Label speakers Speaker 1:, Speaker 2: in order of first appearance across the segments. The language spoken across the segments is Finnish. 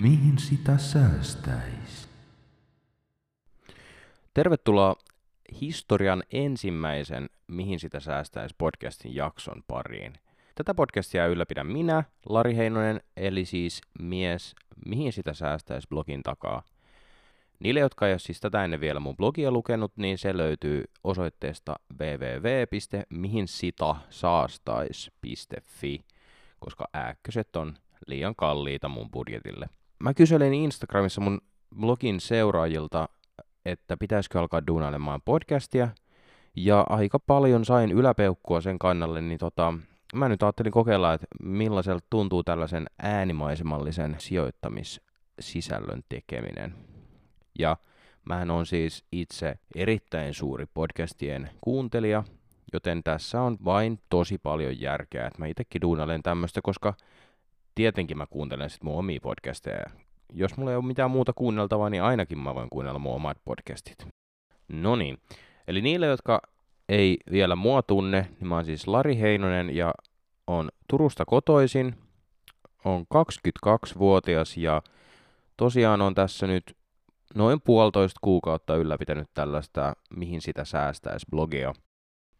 Speaker 1: Mihin sitä säästäisi?
Speaker 2: Tervetuloa historian ensimmäisen Mihin sitä säästäisi podcastin jakson pariin. Tätä podcastia ylläpidän minä, Lari Heinonen, eli siis mies Mihin sitä säästäisi blogin takaa. Niille, jotka ei ole siis tätä ennen vielä mun blogia lukenut, niin se löytyy osoitteesta www.mihinsitasaastais.fi, koska ääkköset on liian kalliita mun budjetille. Mä kyselin Instagramissa mun blogin seuraajilta, että pitäisikö alkaa duunailemaan podcastia, ja aika paljon sain yläpeukkua sen kannalle, niin tota, mä nyt ajattelin kokeilla, että millaiselta tuntuu tällaisen äänimaisemallisen sijoittamissisällön tekeminen. Ja mähän on siis itse erittäin suuri podcastien kuuntelija, joten tässä on vain tosi paljon järkeä, että mä itsekin duunalen tämmöistä, koska tietenkin mä kuuntelen sitten mun omia podcasteja. Jos mulla ei ole mitään muuta kuunneltavaa, niin ainakin mä voin kuunnella mun omat podcastit. No niin, eli niille, jotka ei vielä mua tunne, niin mä oon siis Lari Heinonen ja on Turusta kotoisin, on 22-vuotias ja tosiaan on tässä nyt noin puolitoista kuukautta ylläpitänyt tällaista Mihin sitä säästäisi blogia.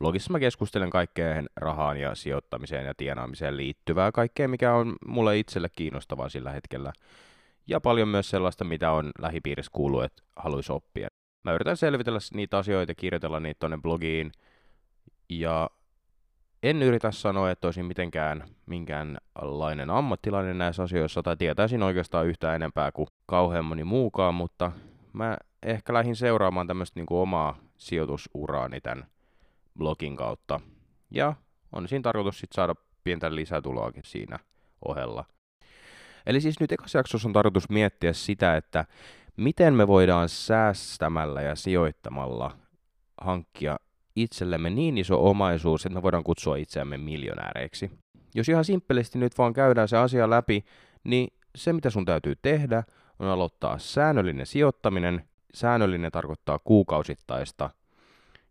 Speaker 2: Blogissa mä keskustelen kaikkeen rahaan ja sijoittamiseen ja tienaamiseen liittyvää, kaikkea mikä on mulle itselle kiinnostavaa sillä hetkellä. Ja paljon myös sellaista, mitä on lähipiirissä kuullut, että haluaisi oppia. Mä yritän selvitellä niitä asioita, kirjoitella niitä tonne blogiin. Ja en yritä sanoa, että olisin mitenkään minkäänlainen ammattilainen näissä asioissa tai tietäisin oikeastaan yhtään enempää kuin kauhean moni muukaan, mutta mä ehkä lähdin seuraamaan tämmöistä niin omaa sijoitusuraani tämän blogin kautta. Ja on siinä tarkoitus sitten saada pientä lisätuloakin siinä ohella. Eli siis nyt ekassa jaksossa on tarkoitus miettiä sitä, että miten me voidaan säästämällä ja sijoittamalla hankkia itsellemme niin iso omaisuus, että me voidaan kutsua itseämme miljonääreiksi. Jos ihan simppelisti nyt vaan käydään se asia läpi, niin se mitä sun täytyy tehdä on aloittaa säännöllinen sijoittaminen. Säännöllinen tarkoittaa kuukausittaista.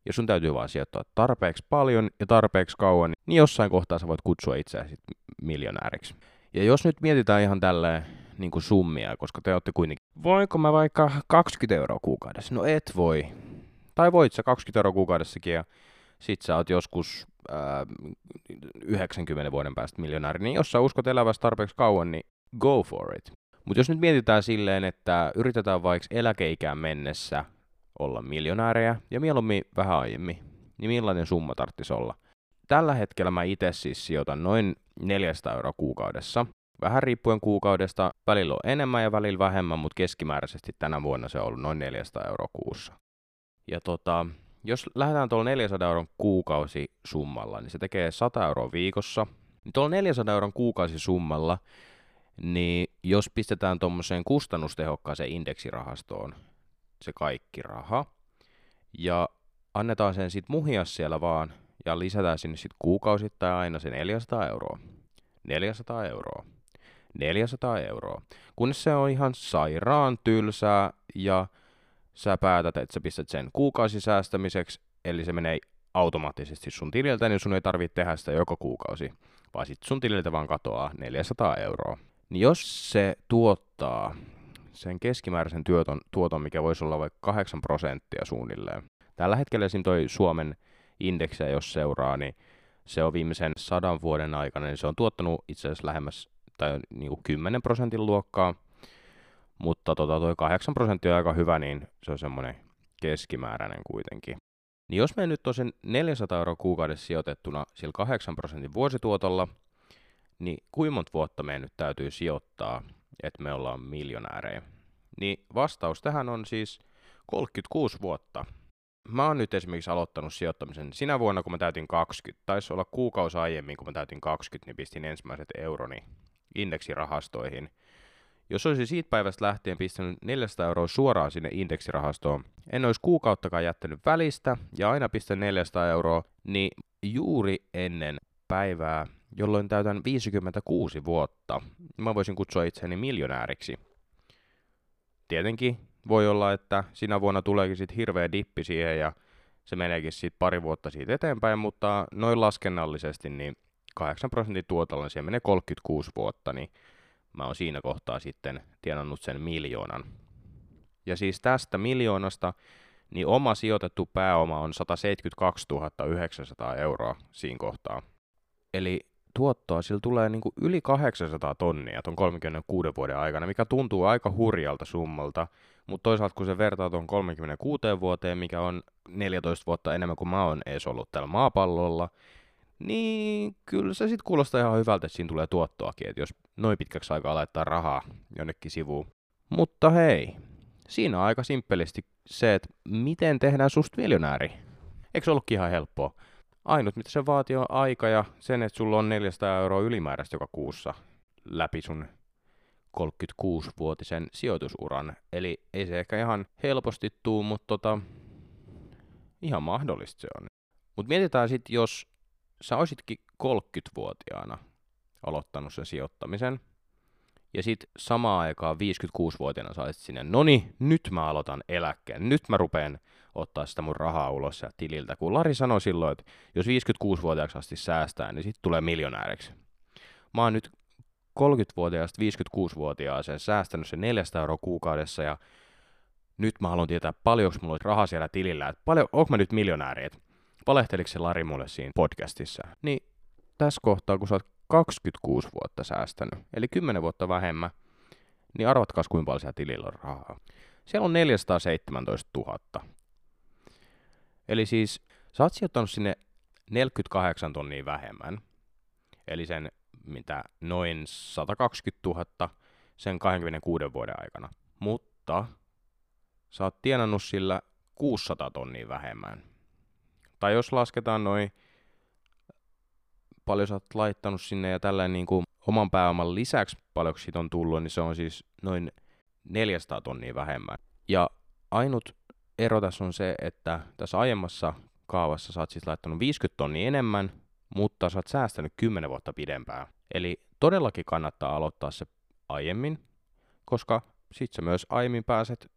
Speaker 2: Ja sun täytyy vaan sijoittaa tarpeeksi paljon ja tarpeeksi kauan, niin jossain kohtaa sä voit kutsua itseäsi miljonääriksi. Ja jos nyt mietitään ihan tälleen niin kuin summia, koska te olette kuitenkin, voiko mä vaikka 20 euroa kuukaudessa? No et voi. Tai voit sä 20 euroa kuukaudessakin ja sit sä oot joskus ää, 90 vuoden päästä miljonääri, niin jos sä uskot elävästä tarpeeksi kauan, niin go for it. Mutta jos nyt mietitään silleen, että yritetään vaikka eläkeikään mennessä olla miljonäärejä ja mieluummin vähän aiemmin, niin millainen summa tarvitsisi olla? Tällä hetkellä mä itse siis sijoitan noin 400 euroa kuukaudessa. Vähän riippuen kuukaudesta, välillä on enemmän ja välillä vähemmän, mutta keskimääräisesti tänä vuonna se on ollut noin 400 euroa kuussa. Ja tota, jos lähdetään tuolla 400 euron kuukausisummalla, niin se tekee 100 euroa viikossa. Niin tuolla 400 euron kuukausisummalla, niin jos pistetään tuommoiseen kustannustehokkaaseen indeksirahastoon se kaikki raha, ja annetaan sen sitten muhia siellä vaan, ja lisätään sinne sitten kuukausittain aina se 400 euroa. 400 euroa. 400 euroa. Kunnes se on ihan sairaan tylsää ja sä päätät, että sä pistät sen kuukausisäästämiseksi, eli se menee automaattisesti sun tililtä, niin sun ei tarvitse tehdä sitä joka kuukausi, vaan sit sun tililtä vaan katoaa 400 euroa. Niin jos se tuottaa sen keskimääräisen tuoton, tuoton, mikä voisi olla vaikka 8 prosenttia suunnilleen. Tällä hetkellä esim. toi Suomen indeksejä, jos seuraa, niin se on viimeisen sadan vuoden aikana, niin se on tuottanut itse asiassa lähemmäs tai niin kuin 10 prosentin luokkaa, mutta tota, toi 8 prosenttia on aika hyvä, niin se on semmoinen keskimääräinen kuitenkin. Niin jos me nyt on sen 400 euroa kuukaudessa sijoitettuna sillä 8 prosentin vuosituotolla, niin kuinka monta vuotta meidän nyt täytyy sijoittaa, että me ollaan miljonäärejä? Niin vastaus tähän on siis 36 vuotta. Mä oon nyt esimerkiksi aloittanut sijoittamisen sinä vuonna, kun mä täytin 20. Taisi olla kuukausi aiemmin, kun mä täytin 20, niin pistin ensimmäiset euroni indeksirahastoihin – jos olisin siitä päivästä lähtien pistänyt 400 euroa suoraan sinne indeksirahastoon, en olisi kuukauttakaan jättänyt välistä ja aina pistän 400 euroa, niin juuri ennen päivää, jolloin täytän 56 vuotta, mä voisin kutsua itseäni miljonääriksi. Tietenkin voi olla, että sinä vuonna tuleekin sitten hirveä dippi siihen ja se meneekin sitten pari vuotta siitä eteenpäin, mutta noin laskennallisesti niin 8 prosentin tuotolla siihen menee 36 vuotta, niin mä oon siinä kohtaa sitten tienannut sen miljoonan. Ja siis tästä miljoonasta, niin oma sijoitettu pääoma on 172 900 euroa siinä kohtaa. Eli tuottoa sillä tulee niin kuin yli 800 tonnia tuon 36 vuoden aikana, mikä tuntuu aika hurjalta summalta, mutta toisaalta kun se vertaa tuon 36 vuoteen, mikä on 14 vuotta enemmän kuin mä oon edes ollut tällä maapallolla, niin kyllä se sitten kuulostaa ihan hyvältä, että siinä tulee tuottoakin, että jos noin pitkäksi aikaa laittaa rahaa jonnekin sivuun. Mutta hei, siinä on aika simppelisti se, että miten tehdään susta miljonääri. Eikö se ollutkin ihan helppoa? Ainut mitä se vaatii on aika ja sen, että sulla on 400 euroa ylimääräistä joka kuussa läpi sun 36-vuotisen sijoitusuran. Eli ei se ehkä ihan helposti tuu, mutta tota, ihan mahdollista se on. Mutta mietitään sitten, jos sä olisitkin 30-vuotiaana aloittanut sen sijoittamisen, ja sitten samaan aikaan 56-vuotiaana saisit sinne, no niin, nyt mä aloitan eläkkeen, nyt mä rupean ottaa sitä mun rahaa ulos ja tililtä. Kun Lari sanoi silloin, että jos 56-vuotiaaksi asti säästää, niin sitten tulee miljonääriksi. Mä oon nyt 30-vuotiaasta 56-vuotiaaseen säästänyt sen 400 euroa kuukaudessa ja nyt mä haluan tietää, paljonko mulla olisi rahaa siellä tilillä, että paljon, onko mä nyt miljonääri, että se Lari mulle siinä podcastissa. Niin tässä kohtaa, kun sä oot 26 vuotta säästänyt, eli 10 vuotta vähemmän, niin arvatkaas kuinka paljon siellä tilillä on rahaa. Siellä on 417 000. Eli siis sä oot sijoittanut sinne 48 tonnia vähemmän, eli sen mitä noin 120 000 sen 26 vuoden aikana. Mutta sä oot tienannut sillä 600 tonnia vähemmän. Tai jos lasketaan noin paljon sä oot laittanut sinne ja tällainen niin kuin oman pääoman lisäksi paljonko siitä on tullut, niin se on siis noin 400 tonnia vähemmän. Ja ainut ero tässä on se, että tässä aiemmassa kaavassa sä oot siis laittanut 50 tonnia enemmän, mutta sä oot säästänyt 10 vuotta pidempään. Eli todellakin kannattaa aloittaa se aiemmin, koska sit sä myös aiemmin pääset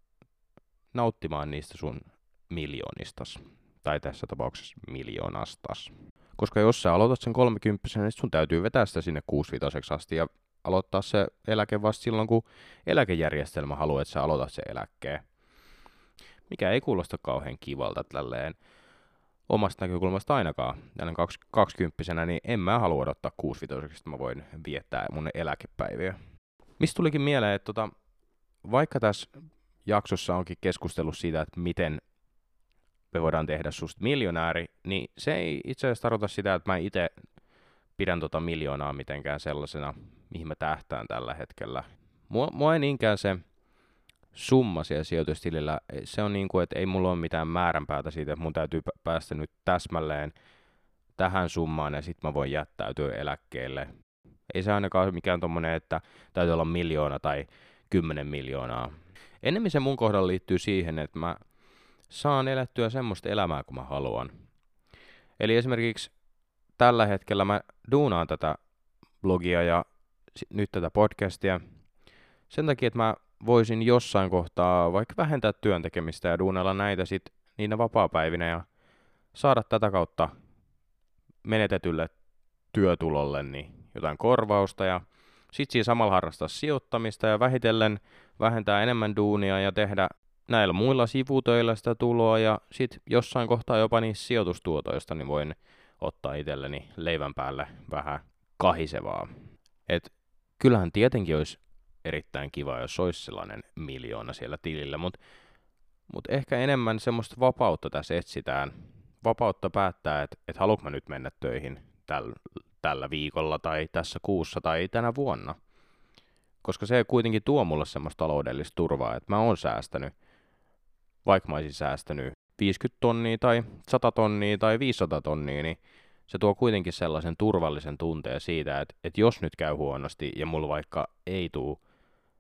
Speaker 2: nauttimaan niistä sun miljoonistas. Tai tässä tapauksessa miljoonastas. Koska jos sä aloitat sen 30 niin sun täytyy vetää sitä sinne 65 asti ja aloittaa se eläke vasta silloin, kun eläkejärjestelmä haluaa, että sä aloitat sen eläkkeen. Mikä ei kuulosta kauhean kivalta tälleen omasta näkökulmasta ainakaan. Tällainen 20 niin en mä halua odottaa 65 että mä voin viettää mun eläkepäiviä. Mistä tulikin mieleen, että tota, vaikka tässä jaksossa onkin keskustellut siitä, että miten me voidaan tehdä susta miljonääri, niin se ei itse asiassa tarkoita sitä, että mä itse pidän tota miljoonaa mitenkään sellaisena, mihin mä tähtään tällä hetkellä. Mua, mua ei niinkään se summa siellä sijoitustilillä, se on niin kuin, että ei mulla ole mitään määränpäätä siitä, että mun täytyy päästä nyt täsmälleen tähän summaan ja sitten mä voin jättäytyä eläkkeelle. Ei se ainakaan ole mikään tommonen, että täytyy olla miljoona tai kymmenen miljoonaa. Ennemmin se mun kohdalla liittyy siihen, että mä saan elettyä semmoista elämää kuin mä haluan. Eli esimerkiksi tällä hetkellä mä duunaan tätä blogia ja nyt tätä podcastia sen takia, että mä voisin jossain kohtaa vaikka vähentää työntekemistä ja duunella näitä sit niinä vapaapäivinä ja saada tätä kautta menetetylle työtulolle niin jotain korvausta ja sitten siinä samalla harrastaa sijoittamista ja vähitellen vähentää enemmän duunia ja tehdä näillä muilla sivutöillä sitä tuloa ja sitten jossain kohtaa jopa niistä sijoitustuotoista niin voin ottaa itselleni leivän päälle vähän kahisevaa. Et kyllähän tietenkin olisi erittäin kiva, jos olisi sellainen miljoona siellä tilillä, mutta mut ehkä enemmän semmoista vapautta tässä etsitään. Vapautta päättää, että et haluanko mä nyt mennä töihin täl, tällä viikolla tai tässä kuussa tai tänä vuonna. Koska se kuitenkin tuo mulle semmoista taloudellista turvaa, että mä oon säästänyt vaikka mä olisin säästänyt 50 tonnia tai 100 tonnia tai 500 tonnia, niin se tuo kuitenkin sellaisen turvallisen tunteen siitä, että, että jos nyt käy huonosti ja mulla vaikka ei tule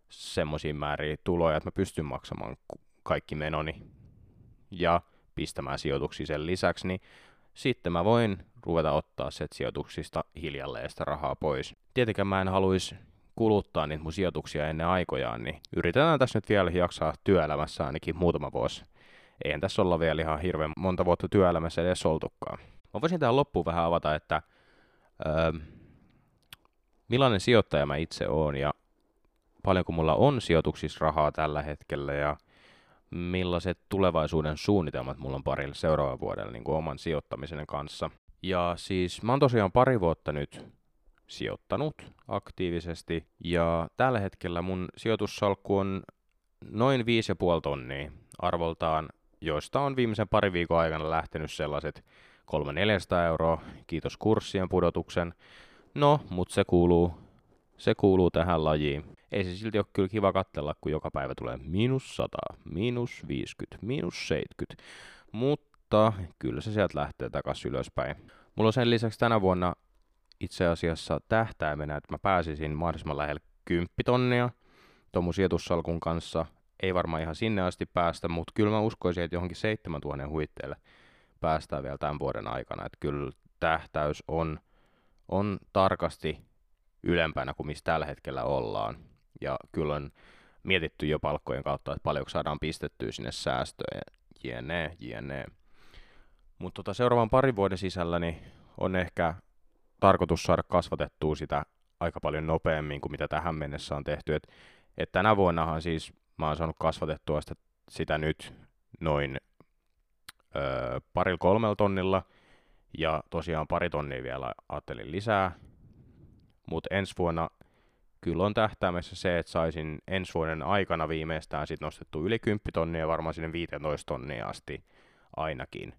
Speaker 2: semmoisia määriä tuloja, että mä pystyn maksamaan kaikki menoni ja pistämään sijoituksia sen lisäksi, niin sitten mä voin ruveta ottaa se sijoituksista hiljalleen sitä rahaa pois. Tietenkään mä en haluaisi kuluttaa niitä mun sijoituksia ennen aikojaan, niin yritetään tässä nyt vielä jaksaa työelämässä ainakin muutama vuosi. Eihän tässä olla vielä ihan hirveän monta vuotta työelämässä edes oltukaan. Mä voisin tähän loppuun vähän avata, että öö, millainen sijoittaja mä itse oon ja paljonko mulla on sijoituksissa rahaa tällä hetkellä ja millaiset tulevaisuuden suunnitelmat mulla on parille seuraavalla vuodella niin kuin oman sijoittamisen kanssa. Ja siis mä oon tosiaan pari vuotta nyt sijoittanut aktiivisesti ja tällä hetkellä mun sijoitussalkku on noin 5,5 tonnia arvoltaan, joista on viimeisen pari viikon aikana lähtenyt sellaiset 300-400 euroa, kiitos kurssien pudotuksen. No, mutta se kuuluu, se kuuluu tähän lajiin. Ei se silti ole kyllä kiva katsella, kun joka päivä tulee miinus 100, miinus 50, miinus 70. Mutta kyllä se sieltä lähtee takaisin ylöspäin. Mulla on sen lisäksi tänä vuonna itse asiassa tähtäimenä, että mä pääsisin mahdollisimman lähelle 10 tonnia tuon mun sijoitussalkun kanssa. Ei varmaan ihan sinne asti päästä, mutta kyllä mä uskoisin, että johonkin 7000 huitteelle päästään vielä tämän vuoden aikana. Että kyllä tähtäys on, on tarkasti ylempänä kuin missä tällä hetkellä ollaan. Ja kyllä on mietitty jo palkkojen kautta, että paljonko saadaan pistettyä sinne säästöjä, jne, jne. Mutta tota seuraavan parin vuoden sisällä niin on ehkä tarkoitus saada kasvatettua sitä aika paljon nopeammin kuin mitä tähän mennessä on tehty. Et, et tänä vuonnahan siis mä oon saanut kasvatettua sitä, sitä nyt noin öö, parilla kolmella tonnilla, ja tosiaan pari tonnia vielä ajattelin lisää, mutta ensi vuonna kyllä on tähtäimessä se, että saisin ensi vuoden aikana viimeistään sit nostettu yli 10 tonnia, varmaan sinne 15 tonnia asti ainakin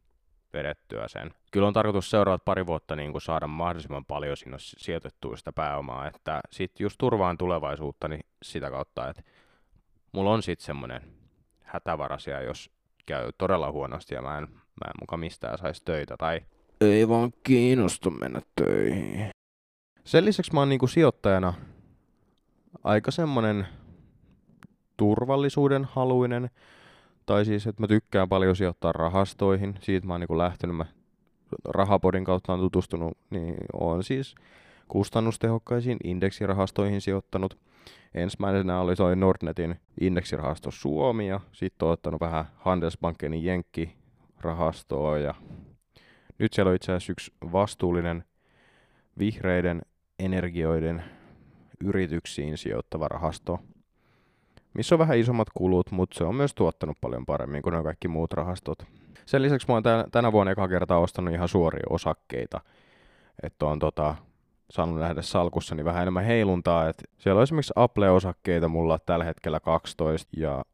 Speaker 2: vedettyä sen. Kyllä on tarkoitus seuraavat pari vuotta niin saada mahdollisimman paljon sinne sijoitettua sitä pääomaa, että sitten just turvaan tulevaisuutta niin sitä kautta, että mulla on sitten semmoinen hätävarasia, jos käy todella huonosti ja mä en, mä en muka mistään saisi töitä tai ei vaan kiinnostu mennä töihin. Sen lisäksi mä oon niinku sijoittajana aika semmonen turvallisuuden haluinen, tai siis, että mä tykkään paljon sijoittaa rahastoihin. Siitä mä oon niinku lähtenyt, mä Rahapodin kautta on tutustunut, niin on siis kustannustehokkaisiin indeksirahastoihin sijoittanut. Ensimmäisenä oli toi Nordnetin indeksirahasto Suomi ja sitten oon ottanut vähän Handelsbankenin Jenkki-rahastoa ja nyt siellä on itse asiassa yksi vastuullinen vihreiden energioiden yrityksiin sijoittava rahasto, missä on vähän isommat kulut, mutta se on myös tuottanut paljon paremmin kuin ne kaikki muut rahastot. Sen lisäksi mä oon tänä vuonna eka kertaa ostanut ihan suoria osakkeita, että on tota, saanut nähdä salkussani vähän enemmän heiluntaa. Et siellä on esimerkiksi Apple-osakkeita mulla tällä hetkellä 12 ja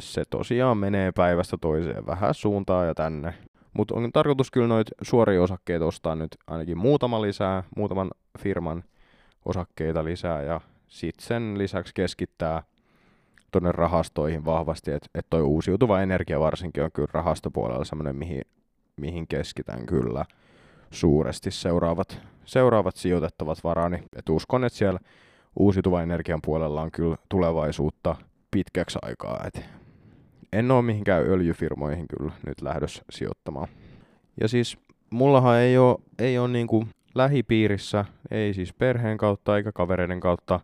Speaker 2: se tosiaan menee päivästä toiseen vähän suuntaan ja tänne. Mutta on tarkoitus kyllä noita suoria osakkeita ostaa nyt ainakin muutama lisää, muutaman firman osakkeita lisää ja sitten sen lisäksi keskittää tuonne rahastoihin vahvasti, että et toi uusiutuva energia varsinkin on kyllä rahastopuolella semmoinen, mihin, mihin keskitän kyllä suuresti seuraavat, seuraavat sijoitettavat varani. Et uskon, että siellä uusiutuvan energian puolella on kyllä tulevaisuutta pitkäksi aikaa. Et en ole mihinkään öljyfirmoihin kyllä nyt lähdössä sijoittamaan. Ja siis mullahan ei ole, ei ole niinku lähipiirissä, ei siis perheen kautta eikä kavereiden kautta,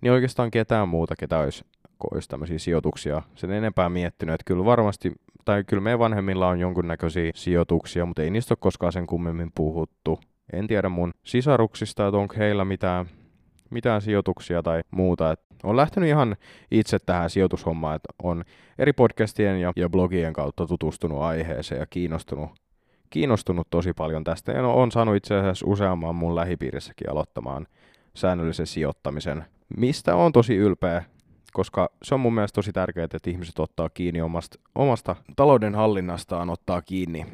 Speaker 2: niin oikeastaan ketään muuta, ketä olisi, olisi tämmöisiä sijoituksia sen enempää miettinyt. Että kyllä varmasti, tai kyllä meidän vanhemmilla on jonkunnäköisiä sijoituksia, mutta ei niistä ole koskaan sen kummemmin puhuttu. En tiedä mun sisaruksista, että onko heillä mitään, mitään sijoituksia tai muuta. Et on lähtenyt ihan itse tähän sijoitushommaan, että on eri podcastien ja, ja blogien kautta tutustunut aiheeseen ja kiinnostunut kiinnostunut tosi paljon tästä ja no, on saanut itse asiassa useamman mun lähipiirissäkin aloittamaan säännöllisen sijoittamisen, mistä on tosi ylpeä, koska se on mun mielestä tosi tärkeää, että ihmiset ottaa kiinni omasta, omasta talouden hallinnastaan, ottaa kiinni.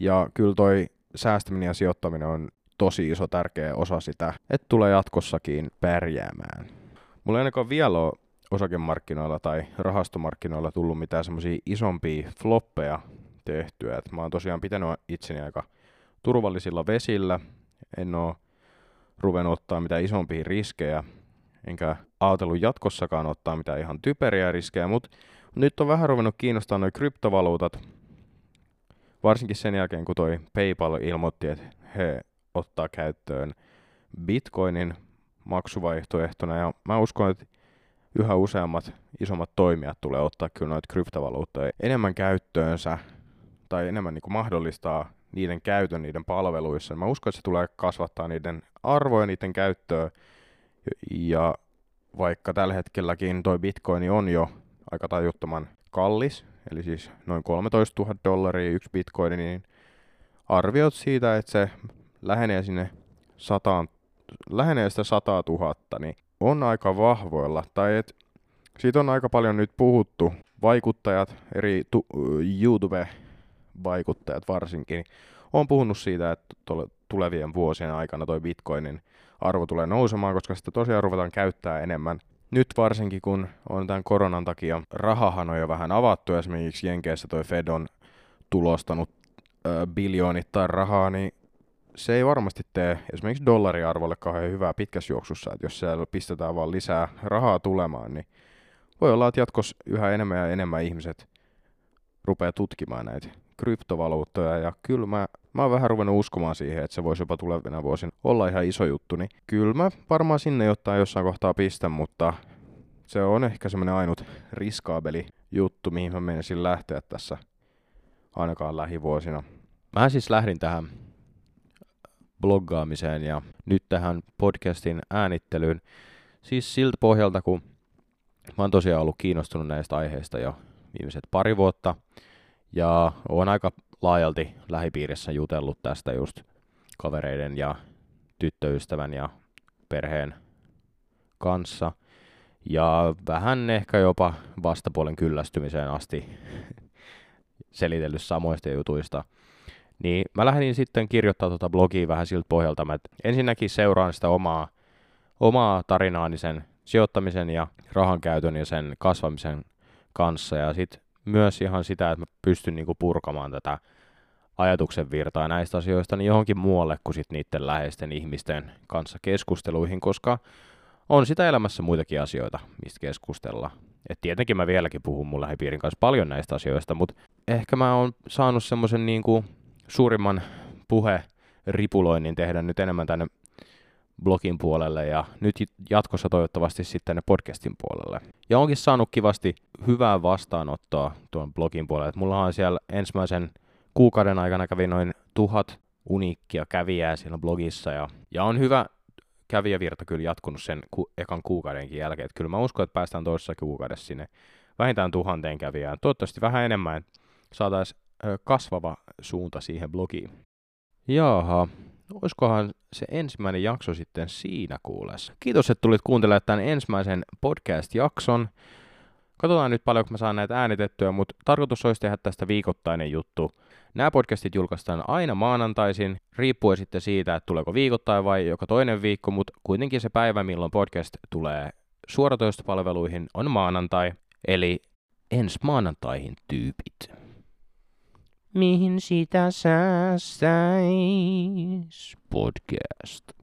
Speaker 2: Ja kyllä toi säästäminen ja sijoittaminen on tosi iso tärkeä osa sitä, että tulee jatkossakin pärjäämään. Mulla ei ainakaan vielä ole osakemarkkinoilla tai rahastomarkkinoilla tullut mitään semmoisia isompia floppeja tehtyä. Et mä oon tosiaan pitänyt itseni aika turvallisilla vesillä. En oo ruvennut ottaa mitään isompia riskejä, enkä ajatellut jatkossakaan ottaa mitään ihan typeriä riskejä, mutta nyt on vähän ruvennut kiinnostaa noin kryptovaluutat, varsinkin sen jälkeen, kun toi PayPal ilmoitti, että he ottaa käyttöön Bitcoinin maksuvaihtoehtona, ja mä uskon, että yhä useammat isommat toimijat tulee ottaa kyllä noita kryptovaluuttoja enemmän käyttöönsä, tai enemmän niin kuin mahdollistaa niiden käytön niiden palveluissa. Mä uskon, että se tulee kasvattaa niiden arvoja, niiden käyttöä ja vaikka tällä hetkelläkin toi bitcoin on jo aika tajuttoman kallis, eli siis noin 13 000 dollaria yksi bitcoin, niin arviot siitä, että se lähenee sinne sataan, lähenee sitä 100 000, niin on aika vahvoilla. Tai et, siitä on aika paljon nyt puhuttu. Vaikuttajat, eri tu- YouTube-vaikuttajat varsinkin, on puhunut siitä, että tulevien vuosien aikana toi bitcoinin arvo tulee nousemaan, koska sitä tosiaan ruvetaan käyttää enemmän. Nyt varsinkin, kun on tämän koronan takia rahahanoja vähän avattu, esimerkiksi Jenkeissä toi Fed on tulostanut ö, biljoonittain rahaa, niin se ei varmasti tee esimerkiksi dollariarvolle kauhean hyvää pitkässä juoksussa, että jos siellä pistetään vaan lisää rahaa tulemaan, niin voi olla, että jatkossa yhä enemmän ja enemmän ihmiset rupeaa tutkimaan näitä kryptovaluuttoja, ja kyllä mä, mä oon vähän ruvennut uskomaan siihen, että se voisi jopa tulevina vuosina olla ihan iso juttu, niin kyllä mä varmaan sinne jotain jossain kohtaa pistän, mutta se on ehkä semmoinen ainut riskaabeli juttu, mihin mä menisin lähteä tässä ainakaan lähivuosina. Mä siis lähdin tähän bloggaamiseen ja nyt tähän podcastin äänittelyyn. Siis siltä pohjalta, kun mä oon tosiaan ollut kiinnostunut näistä aiheista jo viimeiset pari vuotta ja oon aika laajalti lähipiirissä jutellut tästä just kavereiden ja tyttöystävän ja perheen kanssa. Ja vähän ehkä jopa vastapuolen kyllästymiseen asti selitellyt samoista jutuista – niin mä lähdin sitten kirjoittaa tuota blogia vähän siltä pohjalta, että ensinnäkin seuraan sitä omaa, omaa tarinaani sen sijoittamisen ja rahan käytön ja sen kasvamisen kanssa. Ja sitten myös ihan sitä, että mä pystyn niinku purkamaan tätä ajatuksen virtaa näistä asioista niin johonkin muualle kuin sit niiden läheisten ihmisten kanssa keskusteluihin, koska on sitä elämässä muitakin asioita, mistä keskustella. Et tietenkin mä vieläkin puhun mun lähipiirin kanssa paljon näistä asioista, mutta ehkä mä oon saanut semmoisen niinku suurimman puhe ripuloinnin tehdä nyt enemmän tänne blogin puolelle ja nyt jatkossa toivottavasti sitten tänne podcastin puolelle. Ja onkin saanut kivasti hyvää vastaanottoa tuon blogin puolelle. että mulla on siellä ensimmäisen kuukauden aikana kävi noin tuhat uniikkia kävijää siellä blogissa ja, ja on hyvä kävijävirta kyllä jatkunut sen ku, ekan kuukaudenkin jälkeen. Että kyllä mä uskon, että päästään toisessa kuukaudessa sinne vähintään tuhanteen kävijään. Toivottavasti vähän enemmän saataisiin kasvava suunta siihen blogiin. Jaha, olisikohan se ensimmäinen jakso sitten siinä kuules. Kiitos, että tulit kuuntelemaan tämän ensimmäisen podcast-jakson. Katsotaan nyt paljonko mä saan näitä äänitettyä, mutta tarkoitus olisi tehdä tästä viikoittainen juttu. Nämä podcastit julkaistaan aina maanantaisin, riippuen sitten siitä, että tuleeko viikoittain vai joka toinen viikko, mutta kuitenkin se päivä, milloin podcast tulee suoratoistopalveluihin, on maanantai, eli ensi maanantaihin tyypit mihin sitä säästäis podcast.